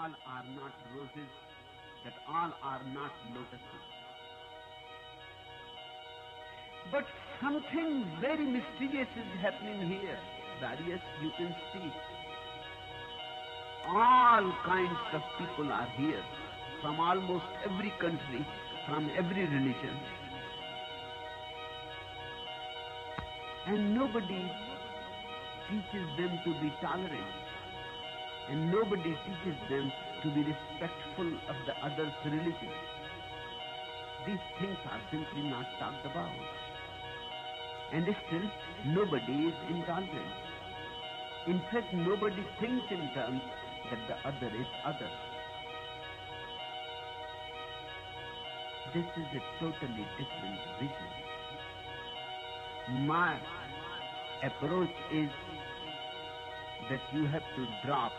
all are not roses, that all are not lotuses. But something very mysterious is happening here. Darius, you can see. All kinds of people are here, from almost every country, from every religion. And nobody teaches them to be tolerant. And nobody teaches them to be respectful of the other's religion. These things are simply not talked about. And still, nobody is intolerant. In fact, nobody thinks in terms that the other is other. This is a totally different vision. My approach is that you have to drop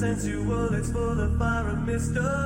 sensual, it's full of fire and mystery.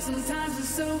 Sometimes it's so